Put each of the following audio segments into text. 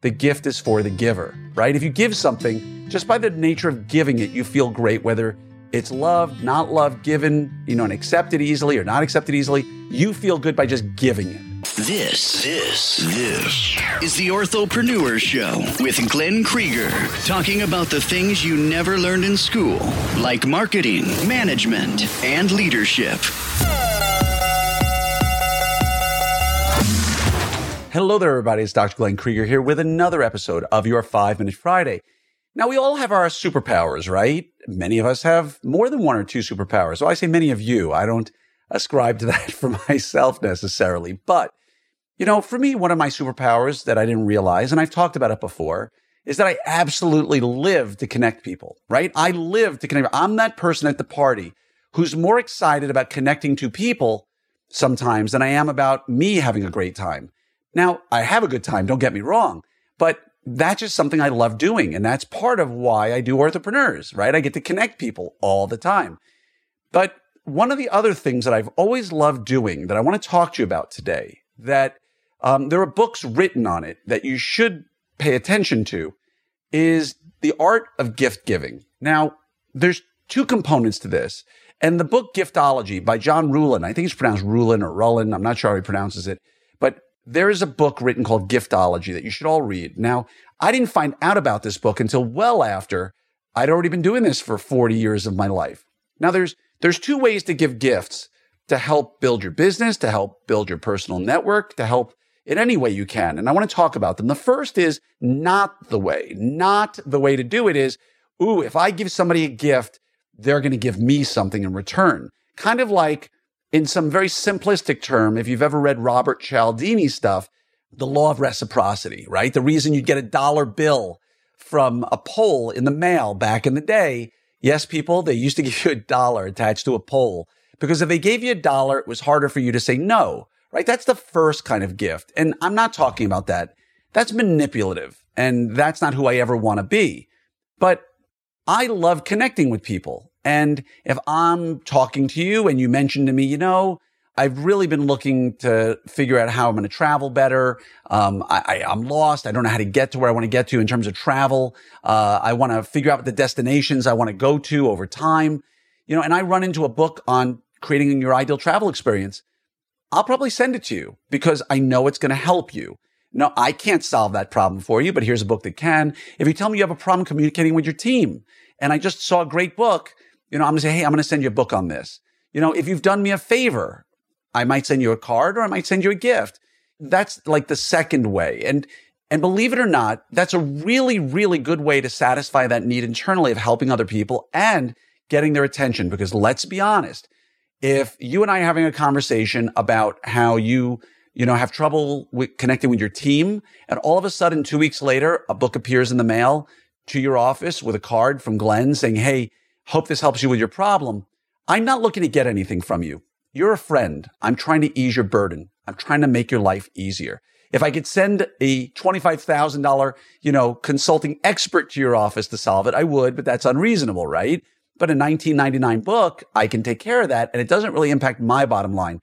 the gift is for the giver, right? If you give something, just by the nature of giving it, you feel great, whether it's loved, not loved, given, you know, and accepted easily or not accepted easily. You feel good by just giving it. This, this, this is the Orthopreneur Show with Glenn Krieger, talking about the things you never learned in school, like marketing, management, and leadership. Hello there, everybody. It's Dr. Glenn Krieger here with another episode of your Five Minute Friday. Now, we all have our superpowers, right? Many of us have more than one or two superpowers. So I say many of you. I don't ascribe to that for myself necessarily. But, you know, for me, one of my superpowers that I didn't realize, and I've talked about it before, is that I absolutely live to connect people, right? I live to connect. I'm that person at the party who's more excited about connecting to people sometimes than I am about me having a great time. Now, I have a good time, don't get me wrong, but that's just something I love doing. And that's part of why I do Orthopreneurs, right? I get to connect people all the time. But one of the other things that I've always loved doing that I want to talk to you about today, that um, there are books written on it that you should pay attention to, is the art of gift giving. Now, there's two components to this. And the book Giftology by John Ruhlin, I think it's pronounced Rulin or Rullin, I'm not sure how he pronounces it, there is a book written called Giftology that you should all read. Now, I didn't find out about this book until well after I'd already been doing this for 40 years of my life. Now, there's, there's two ways to give gifts to help build your business, to help build your personal network, to help in any way you can. And I want to talk about them. The first is not the way, not the way to do it is, ooh, if I give somebody a gift, they're going to give me something in return. Kind of like in some very simplistic term, if you've ever read Robert Cialdini stuff, the law of reciprocity, right? The reason you'd get a dollar bill from a poll in the mail back in the day. Yes, people, they used to give you a dollar attached to a poll because if they gave you a dollar, it was harder for you to say no, right? That's the first kind of gift. And I'm not talking about that. That's manipulative and that's not who I ever want to be. But I love connecting with people. And if I'm talking to you and you mention to me, you know, I've really been looking to figure out how I'm going to travel better. Um, I, am lost. I don't know how to get to where I want to get to in terms of travel. Uh, I want to figure out the destinations I want to go to over time. You know, and I run into a book on creating your ideal travel experience. I'll probably send it to you because I know it's going to help you. No, I can't solve that problem for you, but here's a book that can. If you tell me you have a problem communicating with your team and I just saw a great book, you know, I'm going to say, Hey, I'm going to send you a book on this. You know, if you've done me a favor, I might send you a card or I might send you a gift. That's like the second way. And, and believe it or not, that's a really, really good way to satisfy that need internally of helping other people and getting their attention. Because let's be honest, if you and I are having a conversation about how you, you know, have trouble with connecting with your team and all of a sudden two weeks later, a book appears in the mail to your office with a card from Glenn saying, Hey, hope this helps you with your problem. I'm not looking to get anything from you. You're a friend. I'm trying to ease your burden. I'm trying to make your life easier. If I could send a $25,000, you know, consulting expert to your office to solve it, I would, but that's unreasonable, right? But a 1999 book, I can take care of that and it doesn't really impact my bottom line,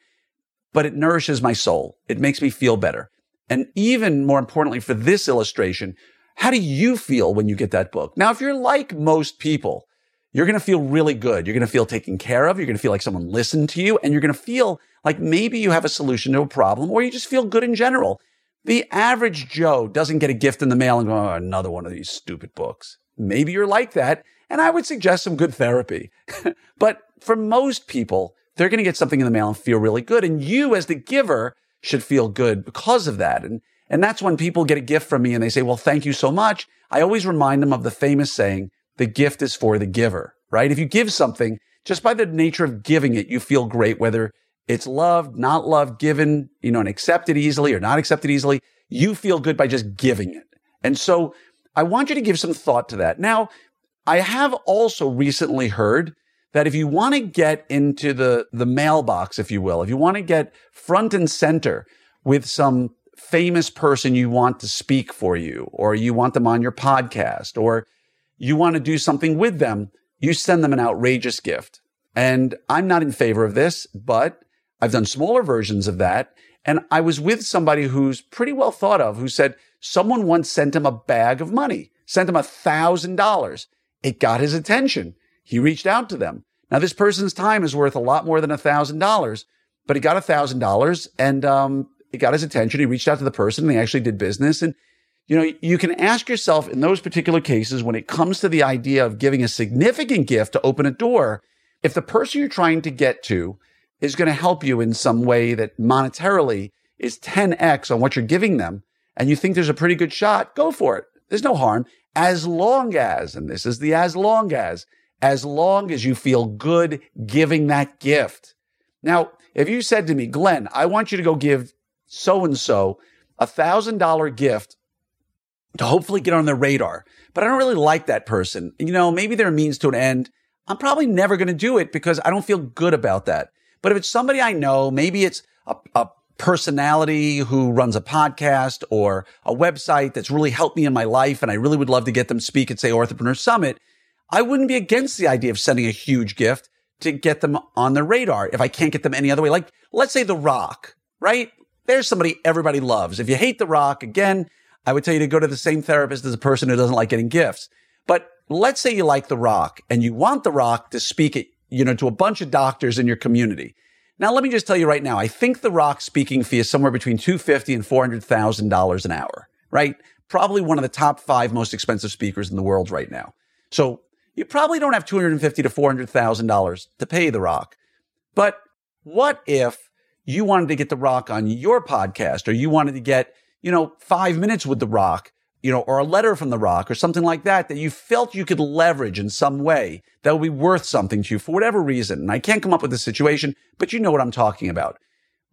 but it nourishes my soul. It makes me feel better. And even more importantly for this illustration, how do you feel when you get that book? Now, if you're like most people, you're going to feel really good. You're going to feel taken care of. You're going to feel like someone listened to you and you're going to feel like maybe you have a solution to a problem or you just feel good in general. The average Joe doesn't get a gift in the mail and go, oh, another one of these stupid books. Maybe you're like that. And I would suggest some good therapy. but for most people, they're going to get something in the mail and feel really good. And you as the giver should feel good because of that. And, and that's when people get a gift from me and they say, well, thank you so much. I always remind them of the famous saying, the gift is for the giver, right? If you give something, just by the nature of giving it, you feel great, whether it's loved, not loved, given, you know, and accepted easily or not accepted easily. You feel good by just giving it. And so I want you to give some thought to that. Now, I have also recently heard that if you want to get into the, the mailbox, if you will, if you want to get front and center with some famous person you want to speak for you, or you want them on your podcast, or you want to do something with them, you send them an outrageous gift. And I'm not in favor of this, but I've done smaller versions of that. And I was with somebody who's pretty well thought of who said someone once sent him a bag of money, sent him a thousand dollars. It got his attention. He reached out to them. Now, this person's time is worth a lot more than a thousand dollars, but he got a thousand dollars and, um, it got his attention. He reached out to the person. And they actually did business. And, you know, you can ask yourself in those particular cases, when it comes to the idea of giving a significant gift to open a door, if the person you're trying to get to is going to help you in some way that monetarily is 10x on what you're giving them, and you think there's a pretty good shot, go for it. There's no harm as long as, and this is the as long as, as long as you feel good giving that gift. Now, if you said to me, Glenn, I want you to go give so and so a thousand dollar gift to hopefully get on their radar, but I don't really like that person. You know, maybe they're a means to an end. I'm probably never going to do it because I don't feel good about that. But if it's somebody I know, maybe it's a, a personality who runs a podcast or a website that's really helped me in my life, and I really would love to get them speak at, say, Orthopreneur Summit, I wouldn't be against the idea of sending a huge gift to get them on the radar if I can't get them any other way. Like, let's say The Rock, right? There's somebody everybody loves. If you hate The Rock, again, I would tell you to go to the same therapist as a person who doesn't like getting gifts. But let's say you like The Rock and you want The Rock to speak at, you know, to a bunch of doctors in your community. Now, let me just tell you right now, I think The Rock speaking fee is somewhere between 250 and $400,000 an hour, right? Probably one of the top five most expensive speakers in the world right now. So you probably don't have 250 to $400,000 to pay The Rock. But what if you wanted to get The Rock on your podcast or you wanted to get, you know, five minutes with The Rock you know, or a letter from The Rock or something like that that you felt you could leverage in some way that would be worth something to you for whatever reason. And I can't come up with a situation, but you know what I'm talking about.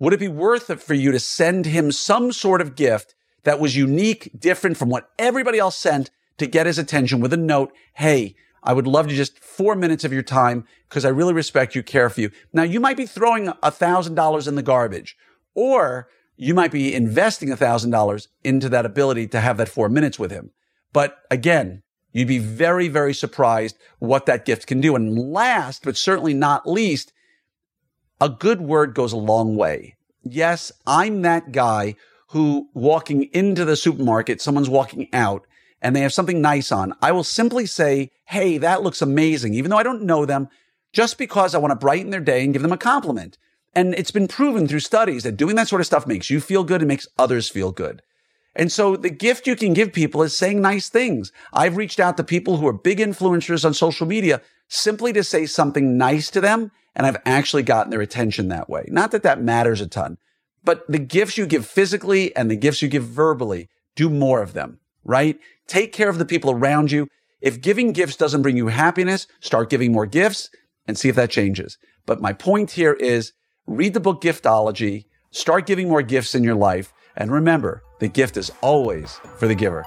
Would it be worth it for you to send him some sort of gift that was unique, different from what everybody else sent to get his attention with a note? Hey, I would love to just four minutes of your time because I really respect you, care for you. Now you might be throwing a thousand dollars in the garbage or you might be investing $1,000 into that ability to have that four minutes with him. But again, you'd be very, very surprised what that gift can do. And last, but certainly not least, a good word goes a long way. Yes, I'm that guy who walking into the supermarket, someone's walking out and they have something nice on. I will simply say, Hey, that looks amazing. Even though I don't know them, just because I want to brighten their day and give them a compliment. And it's been proven through studies that doing that sort of stuff makes you feel good and makes others feel good. And so the gift you can give people is saying nice things. I've reached out to people who are big influencers on social media simply to say something nice to them. And I've actually gotten their attention that way. Not that that matters a ton, but the gifts you give physically and the gifts you give verbally, do more of them, right? Take care of the people around you. If giving gifts doesn't bring you happiness, start giving more gifts and see if that changes. But my point here is read the book Giftology, start giving more gifts in your life, and remember, the gift is always for the giver.